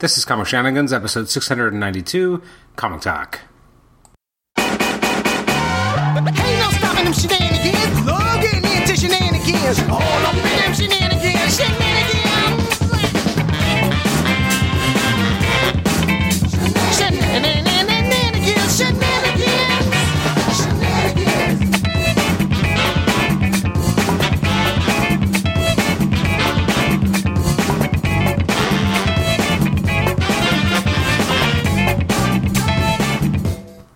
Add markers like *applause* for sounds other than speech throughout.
This is Comic Shenanigans, episode 692, Comic Talk. Ain't no stopping them shenanigans. Into shenanigans. All up in them. Shenanigans. Shenanigans.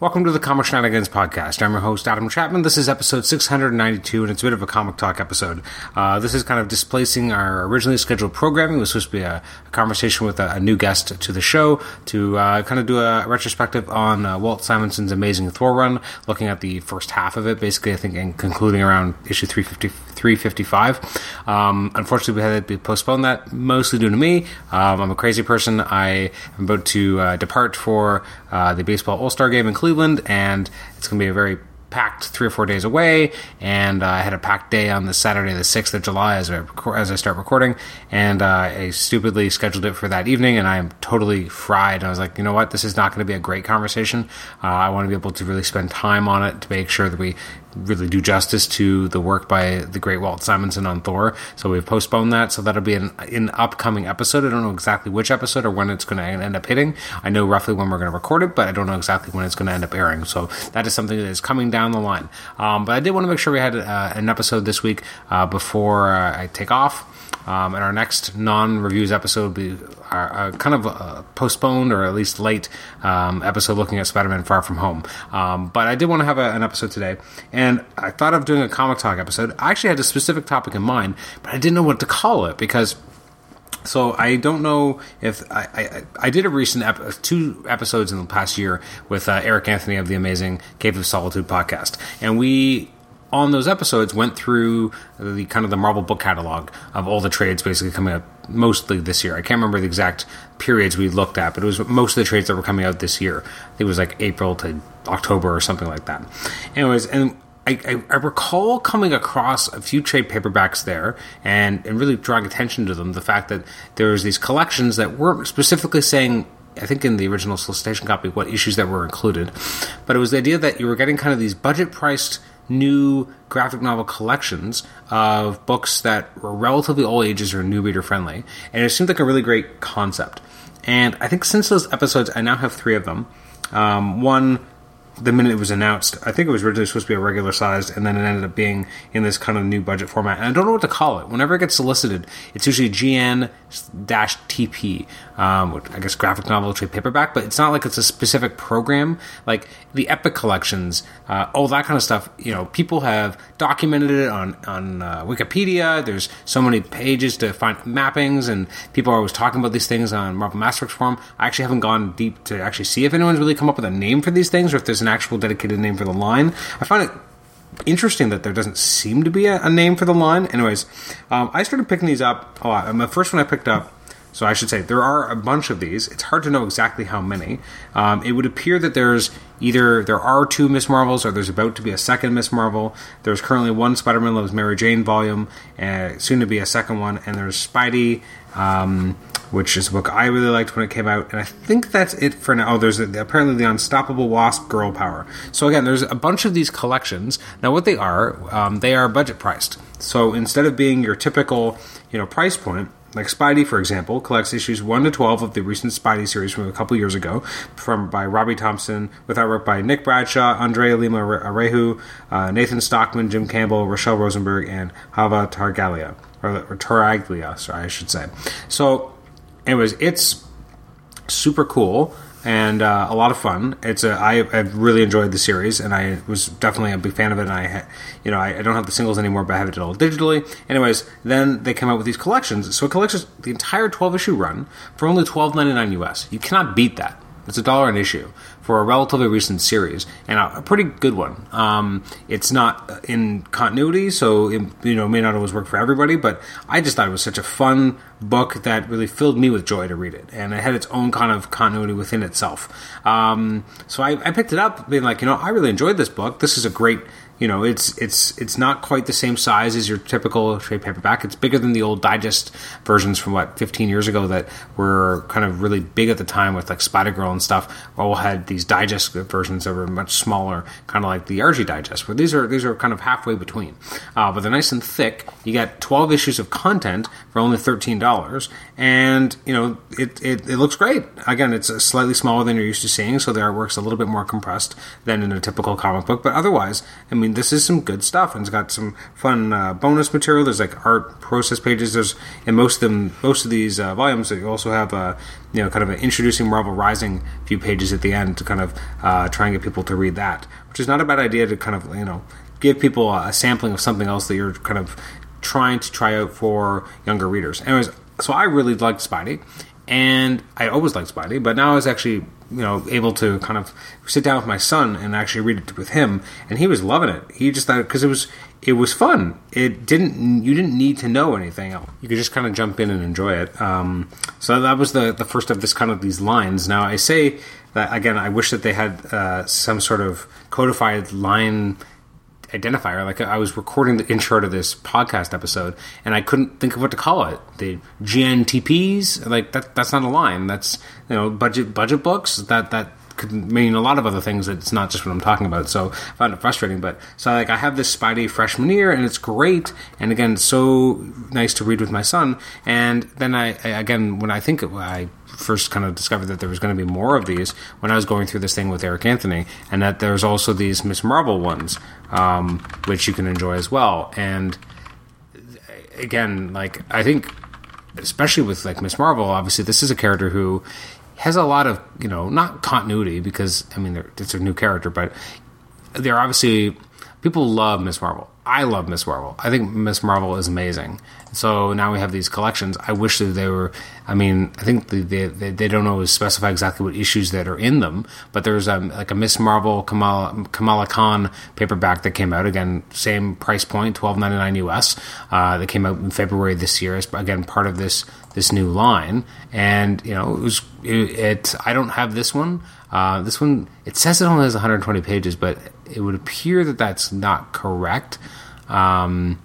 Welcome to the Comic Shenanigans podcast. I'm your host, Adam Chapman. This is episode 692, and it's a bit of a comic talk episode. Uh, this is kind of displacing our originally scheduled programming. It was supposed to be a, a conversation with a, a new guest to the show to uh, kind of do a retrospective on uh, Walt Simonson's amazing Thor run, looking at the first half of it, basically, I think, and concluding around issue 350, 355. Um, unfortunately, we had to postpone that, mostly due to me. Um, I'm a crazy person. I am about to uh, depart for uh, the baseball All Star game in Cleveland, and it's going to be a very packed three or four days away. And uh, I had a packed day on the Saturday, the sixth of July, as I record, as I start recording, and uh, I stupidly scheduled it for that evening, and I am totally fried. I was like, you know what, this is not going to be a great conversation. Uh, I want to be able to really spend time on it to make sure that we really do justice to the work by the great Walt Simonson on Thor. So we've postponed that. So that'll be an, an upcoming episode. I don't know exactly which episode or when it's going to end up hitting. I know roughly when we're going to record it, but I don't know exactly when it's going to end up airing. So that is something that is coming down the line. Um, but I did want to make sure we had uh, an episode this week uh, before uh, I take off. Um, and our next non-reviews episode will be uh, kind of a postponed or at least late um, episode looking at Spider-Man: Far From Home. Um, but I did want to have a, an episode today, and I thought of doing a comic talk episode. I actually had a specific topic in mind, but I didn't know what to call it because. So I don't know if I, I, I did a recent ep- two episodes in the past year with uh, Eric Anthony of the amazing Cave of Solitude podcast, and we on those episodes went through the kind of the Marvel book catalog of all the trades basically coming out mostly this year. I can't remember the exact periods we looked at, but it was most of the trades that were coming out this year. I think it was like April to October or something like that. Anyways, and I, I, I recall coming across a few trade paperbacks there and, and really drawing attention to them. The fact that there was these collections that weren't specifically saying I think in the original solicitation copy what issues that were included, but it was the idea that you were getting kind of these budget priced new graphic novel collections of books that were relatively all ages or new reader friendly, and it seemed like a really great concept. And I think since those episodes, I now have three of them. Um, one the minute it was announced, I think it was originally supposed to be a regular sized, and then it ended up being in this kind of new budget format. And I don't know what to call it. Whenever it gets solicited, it's usually GN TP, um, I guess graphic novel trade paperback, but it's not like it's a specific program. Like the Epic collections, uh, all that kind of stuff. You know, people have documented it on on uh, Wikipedia. There's so many pages to find mappings, and people are always talking about these things on Marvel Masterworks forum. I actually haven't gone deep to actually see if anyone's really come up with a name for these things, or if there's an actual dedicated name for the line. I find it interesting that there doesn't seem to be a, a name for the line. Anyways, um, I started picking these up a lot. And the first one I picked up, so I should say there are a bunch of these. It's hard to know exactly how many. Um, it would appear that there's either there are two Miss Marvels or there's about to be a second Miss Marvel. There's currently one Spider-Man Loves Mary Jane volume, and soon to be a second one. And there's Spidey. Um, which is a book I really liked when it came out, and I think that's it for now. Oh, there's a, apparently the Unstoppable Wasp Girl Power. So again, there's a bunch of these collections. Now, what they are, um, they are budget priced. So instead of being your typical, you know, price point, like Spidey, for example, collects issues one to twelve of the recent Spidey series from a couple years ago, from by Robbie Thompson, with artwork by Nick Bradshaw, Andre Lima Araújo, uh, Nathan Stockman, Jim Campbell, Rochelle Rosenberg, and Hava Targaglia, or, or Taraglia, sorry, I should say. So anyways, it's super cool and uh, a lot of fun. It's a I have really enjoyed the series, and I was definitely a big fan of it. And I, you know, I, I don't have the singles anymore, but I have it all digitally. Anyways, then they came out with these collections. So it collects the entire twelve issue run for only twelve ninety nine US. You cannot beat that. It's a dollar an issue for a relatively recent series and a, a pretty good one. Um, it's not in continuity, so it, you know may not always work for everybody. But I just thought it was such a fun book that really filled me with joy to read it, and it had its own kind of continuity within itself. Um, so I, I picked it up, being like, you know, I really enjoyed this book. This is a great you know, it's it's it's not quite the same size as your typical trade paperback. It's bigger than the old digest versions from what 15 years ago that were kind of really big at the time with like Spider Girl and stuff. All had these digest versions that were much smaller, kind of like the Archie digest. But these are these are kind of halfway between, uh, but they're nice and thick. You get 12 issues of content for only 13 dollars, and you know it, it it looks great. Again, it's slightly smaller than you're used to seeing, so the artwork's a little bit more compressed than in a typical comic book. But otherwise, I mean, this is some good stuff, and it's got some fun uh, bonus material. There's like art process pages. There's in most of them, most of these uh, volumes, you also have uh, you know kind of an introducing Marvel Rising few pages at the end to kind of uh, try and get people to read that, which is not a bad idea to kind of you know give people a sampling of something else that you're kind of trying to try out for younger readers. Anyways, so I really liked Spidey, and I always liked Spidey, but now I was actually you know able to kind of sit down with my son and actually read it with him, and he was loving it. He just thought because it was it was fun. It didn't you didn't need to know anything else. You could just kind of jump in and enjoy it. Um, so that was the the first of this kind of these lines. Now I say that again. I wish that they had uh, some sort of codified line identifier. Like I was recording the intro to this podcast episode, and I couldn't think of what to call it. The GNTPs, like that. That's not a line. That's you know budget budget books. That that could mean a lot of other things. It's not just what I'm talking about. So I found it frustrating. But so like I have this Spidey freshman year, and it's great. And again, so nice to read with my son. And then I, I again when I think I first kind of discovered that there was going to be more of these when I was going through this thing with Eric Anthony, and that there's also these Miss Marvel ones, um, which you can enjoy as well. And again, like I think, especially with like Miss Marvel, obviously this is a character who has a lot of you know not continuity because I mean it's a new character, but they're obviously people love Miss Marvel. I love Miss Marvel. I think Miss Marvel is amazing. So now we have these collections. I wish that they were. I mean, I think they they, they don't always specify exactly what issues that are in them, but there's um, like a Miss Marvel Kamala, Kamala Khan paperback that came out again, same price point, twelve ninety nine US. Uh, that came out in February this year. It's again part of this this new line, and you know it was it. it I don't have this one. Uh, this one it says it only has 120 pages, but it would appear that that's not correct. Um,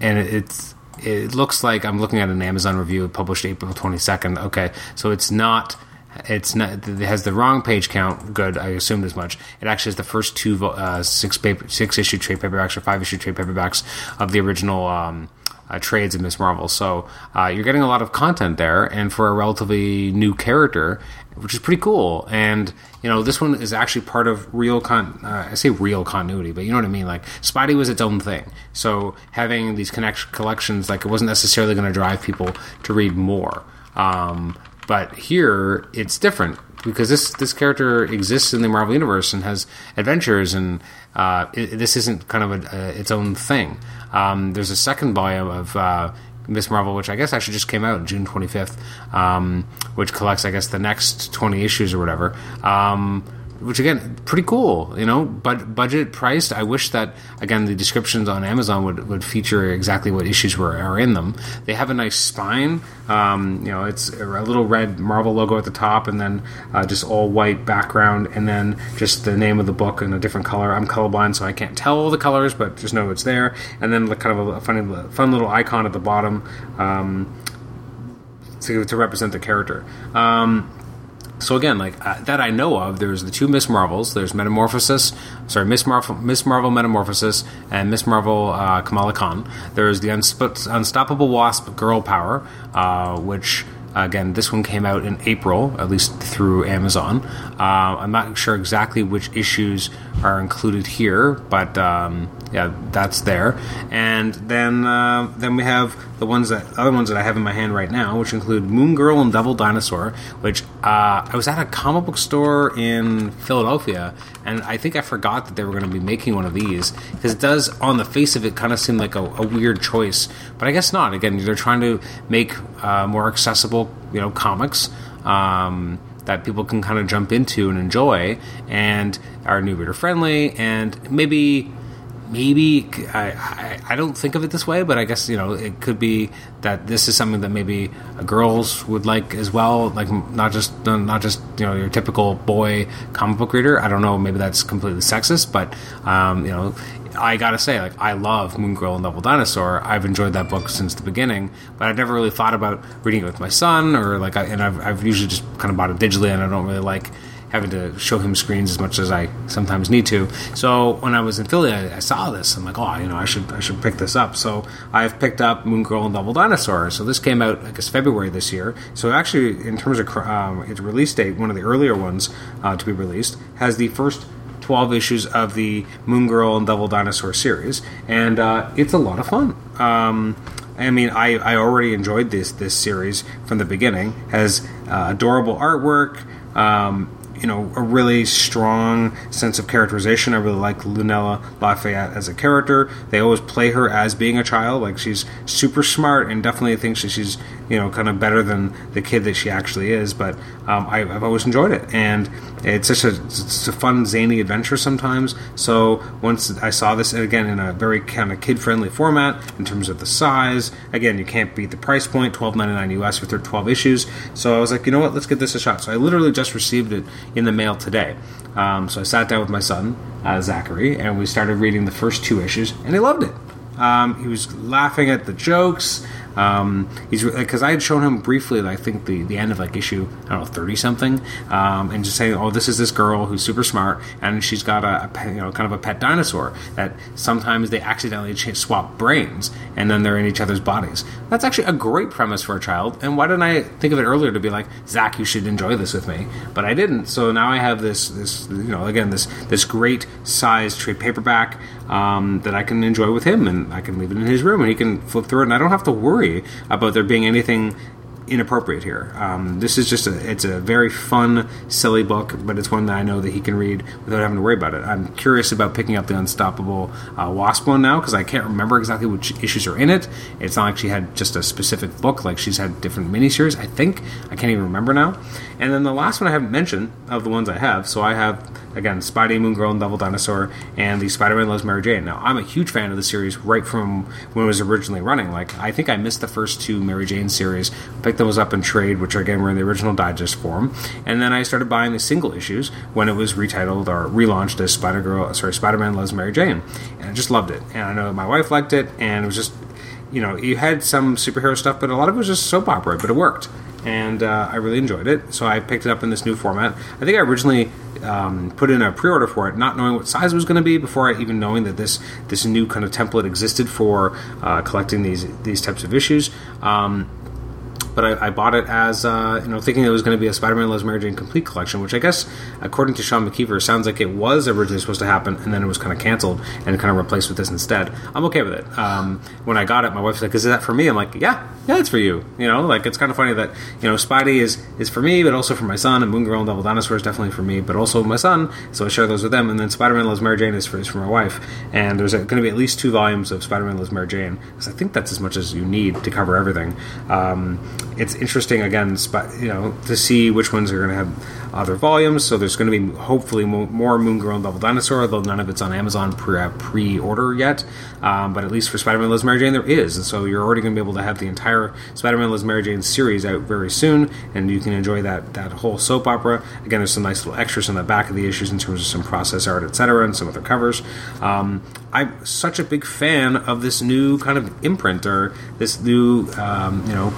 and it, it's it looks like I'm looking at an Amazon review published April 22nd. Okay, so it's not. It's not. It has the wrong page count. Good, I assumed as much. It actually has the first two uh, six paper, six issue trade paperbacks or five issue trade paperbacks of the original um, uh, trades in Miss Marvel. So uh, you're getting a lot of content there, and for a relatively new character, which is pretty cool. And you know, this one is actually part of real con. Uh, I say real continuity, but you know what I mean. Like Spidey was its own thing, so having these connect collections, like it wasn't necessarily going to drive people to read more. Um, but here, it's different because this this character exists in the Marvel universe and has adventures, and uh, it, this isn't kind of a, its own thing. Um, there's a second volume of uh, Miss Marvel, which I guess actually just came out June 25th, um, which collects, I guess, the next 20 issues or whatever. Um, which again, pretty cool, you know, but budget priced. I wish that again the descriptions on Amazon would, would feature exactly what issues were are in them. They have a nice spine, um, you know, it's a little red Marvel logo at the top, and then uh, just all white background, and then just the name of the book in a different color. I'm colorblind, so I can't tell all the colors, but just know it's there. And then kind of a funny, fun little icon at the bottom um, to, to represent the character. Um, so again, like uh, that I know of, there's the two Miss Marvels. There's Metamorphosis, sorry, Miss Marvel, Miss Marvel Metamorphosis, and Miss Marvel uh, Kamala Khan. There's the Unsp- Unstoppable Wasp Girl Power, uh, which again this one came out in April, at least through Amazon. Uh, I'm not sure exactly which issues are included here, but um, yeah, that's there. And then uh, then we have the ones that other ones that I have in my hand right now, which include Moon Girl and Devil Dinosaur. Which uh, I was at a comic book store in Philadelphia, and I think I forgot that they were going to be making one of these because it does, on the face of it, kind of seem like a, a, weird choice. But I guess not. Again, they're trying to make uh, more accessible, you know, comics. Um, that people can kind of jump into and enjoy, and are new reader friendly, and maybe maybe I, I, I don't think of it this way, but I guess you know it could be that this is something that maybe girls would like as well, like not just not just you know your typical boy comic book reader. I don't know, maybe that's completely sexist, but um, you know. I gotta say, like, I love Moon Girl and Devil Dinosaur. I've enjoyed that book since the beginning, but I've never really thought about reading it with my son, or like, I, and I've, I've usually just kind of bought it digitally, and I don't really like having to show him screens as much as I sometimes need to. So when I was in Philly, I, I, saw this. I'm like, oh, you know, I should I should pick this up. So I've picked up Moon Girl and Devil Dinosaur. So this came out, I guess, February this year. So actually, in terms of um, its release date, one of the earlier ones uh, to be released has the first 12 issues of the Moon Girl and Devil Dinosaur series, and uh, it's a lot of fun. Um, I mean, I, I already enjoyed this this series from the beginning. Has uh, adorable artwork. Um, you know a really strong sense of characterization. I really like Lunella Lafayette as a character. They always play her as being a child, like she's super smart and definitely thinks that she's you know kind of better than the kid that she actually is. But um, I, have always enjoyed it, and it's such a it's a fun zany adventure sometimes. So once I saw this again in a very kind of kid friendly format in terms of the size, again you can't beat the price point twelve ninety nine US for twelve issues. So I was like, you know what, let's get this a shot. So I literally just received it in the mail today. Um, so I sat down with my son uh, Zachary, and we started reading the first two issues, and he loved it. Um, he was laughing at the jokes. Um, he's because I had shown him briefly, I think the, the end of like issue I don't know thirty something, um, and just saying, oh, this is this girl who's super smart, and she's got a, a you know kind of a pet dinosaur that sometimes they accidentally swap brains, and then they're in each other's bodies. That's actually a great premise for a child, and why didn't I think of it earlier to be like Zach, you should enjoy this with me, but I didn't. So now I have this this you know again this this great size trade paperback um, that I can enjoy with him, and I can leave it in his room, and he can flip through it, and I don't have to worry about there being anything inappropriate here. Um, this is just a it's a very fun, silly book, but it's one that I know that he can read without having to worry about it. I'm curious about picking up the Unstoppable uh, Wasp one now because I can't remember exactly which issues are in it. It's not like she had just a specific book; like she's had different miniseries. I think I can't even remember now. And then the last one I haven't mentioned of the ones I have, so I have again Spidey, Moon Girl, and Devil Dinosaur, and the Spider-Man Loves Mary Jane. Now I'm a huge fan of the series right from when it was originally running. Like I think I missed the first two Mary Jane series. Picked those up in trade, which again were in the original digest form. And then I started buying the single issues when it was retitled or relaunched as Spider Girl, sorry, Spider Man Loves Mary Jane, and I just loved it. And I know my wife liked it, and it was just, you know, you had some superhero stuff, but a lot of it was just soap opera, but it worked. And uh, I really enjoyed it, so I picked it up in this new format. I think I originally um, put in a pre-order for it, not knowing what size it was going to be, before I even knowing that this this new kind of template existed for uh, collecting these these types of issues. Um, but I, I bought it as uh, you know thinking it was going to be a Spider-Man Loves Mary Jane complete collection, which I guess according to Sean McKeever sounds like it was originally supposed to happen, and then it was kind of canceled and kind of replaced with this instead. I'm okay with it. Um, when I got it, my wife's like, "Is that for me?" I'm like, "Yeah, yeah, it's for you." You know, like it's kind of funny that you know Spidey is is for me, but also for my son, and Moon Girl and Devil Dinosaur is definitely for me, but also my son. So I share those with them, and then Spider-Man Loves Mary Jane is for, is for my wife, and there's going to be at least two volumes of Spider-Man Loves Mary Jane because I think that's as much as you need to cover everything. Um, it's interesting again, you know, to see which ones are going to have other volumes. So there's going to be hopefully more Moon Girl and Devil Dinosaur, though none of it's on Amazon uh, pre order yet. Um, but at least for Spider Man Loves Mary Jane, there is. And so you're already going to be able to have the entire Spider Man Loves Mary Jane series out very soon, and you can enjoy that, that whole soap opera. Again, there's some nice little extras on the back of the issues in terms of some process art, etc., and some other covers. Um, I'm such a big fan of this new kind of imprint or this new, um, you know,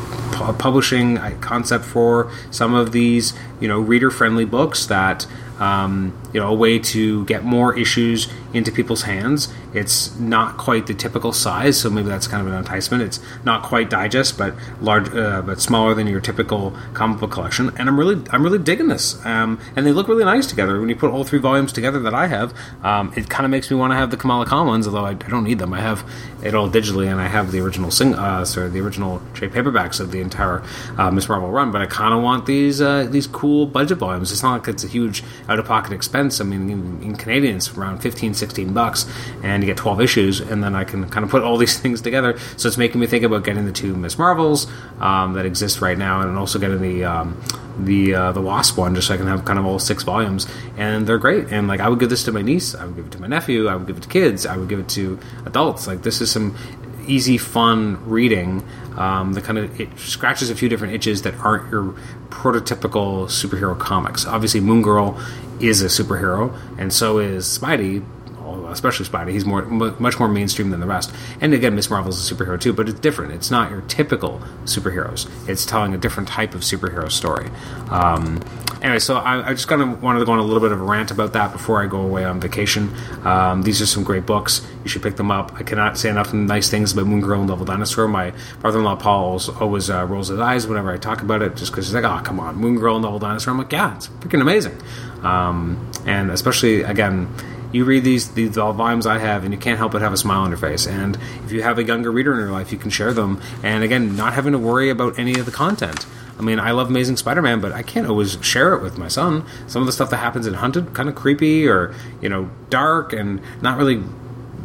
publishing concept for some of these, you know, reader-friendly books that um, you know, a way to get more issues into people's hands. It's not quite the typical size, so maybe that's kind of an enticement. It's not quite digest, but large, uh, but smaller than your typical comic book collection. And I'm really, I'm really digging this. Um, and they look really nice together. When you put all three volumes together that I have, um, it kind of makes me want to have the Kamala Khan ones, although I, I, don't need them. I have it all digitally, and I have the original sing, uh, sorry, the original trade paperbacks of the entire uh, Miss Marvel run. But I kind of want these, uh, these cool budget volumes. It's not like it's a huge out of pocket expense pence. I mean, in, in Canadian, it's around 15, 16 bucks, and you get 12 issues, and then I can kind of put all these *laughs* things together. So it's making me think about getting the two Miss Marvels um, that exist right now, and also getting the um, the uh, the Wasp one, just so I can have kind of all six volumes, and they're great. And like, I would give this to my niece, I would give it to my nephew, I would give it to kids, I would give it to adults. Like, this is some easy, fun reading um, that kind of it scratches a few different itches that aren't your prototypical superhero comics. Obviously, Moon Girl is a superhero, and so is Spidey. Especially Spidey, he's more much more mainstream than the rest. And again, Miss Marvel's a superhero too, but it's different. It's not your typical superheroes. It's telling a different type of superhero story. Um, anyway, so I, I just kind of wanted to go on a little bit of a rant about that before I go away on vacation. Um, these are some great books. You should pick them up. I cannot say enough nice things about Moon Girl and Devil Dinosaur. My brother-in-law Paul always uh, rolls his eyes whenever I talk about it, just because he's like, "Oh, come on, Moon Girl and Devil Dinosaur." I'm like, "Yeah, it's freaking amazing," um, and especially again you read these these volumes I have, and you can't help but have a smile on your face. And if you have a younger reader in your life, you can share them. And again, not having to worry about any of the content. I mean, I love Amazing Spider-Man, but I can't always share it with my son. Some of the stuff that happens in Hunted kind of creepy or you know dark and not really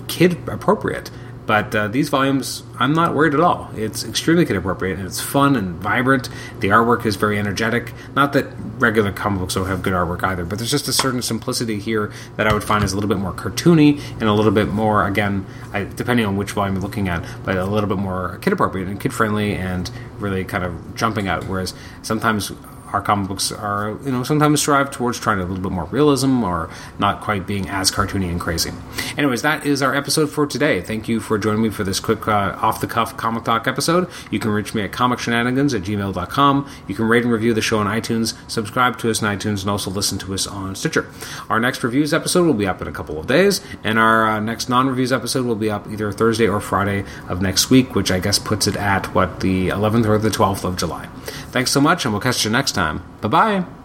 kid appropriate. But uh, these volumes, I'm not worried at all. It's extremely kid appropriate and it's fun and vibrant. The artwork is very energetic. Not that regular comic books don't have good artwork either, but there's just a certain simplicity here that I would find is a little bit more cartoony and a little bit more, again, I, depending on which volume you're looking at, but a little bit more kid appropriate and kid friendly and really kind of jumping out. Whereas sometimes our comic books are, you know, sometimes strive towards trying a little bit more realism or not quite being as cartoony and crazy. Anyways, that is our episode for today. Thank you for joining me for this quick uh, off the cuff comic talk episode. You can reach me at comicshenanigans at gmail.com. You can rate and review the show on iTunes, subscribe to us on iTunes, and also listen to us on Stitcher. Our next reviews episode will be up in a couple of days, and our uh, next non reviews episode will be up either Thursday or Friday of next week, which I guess puts it at what the 11th or the 12th of July. Thanks so much, and we'll catch you next time. Bye bye.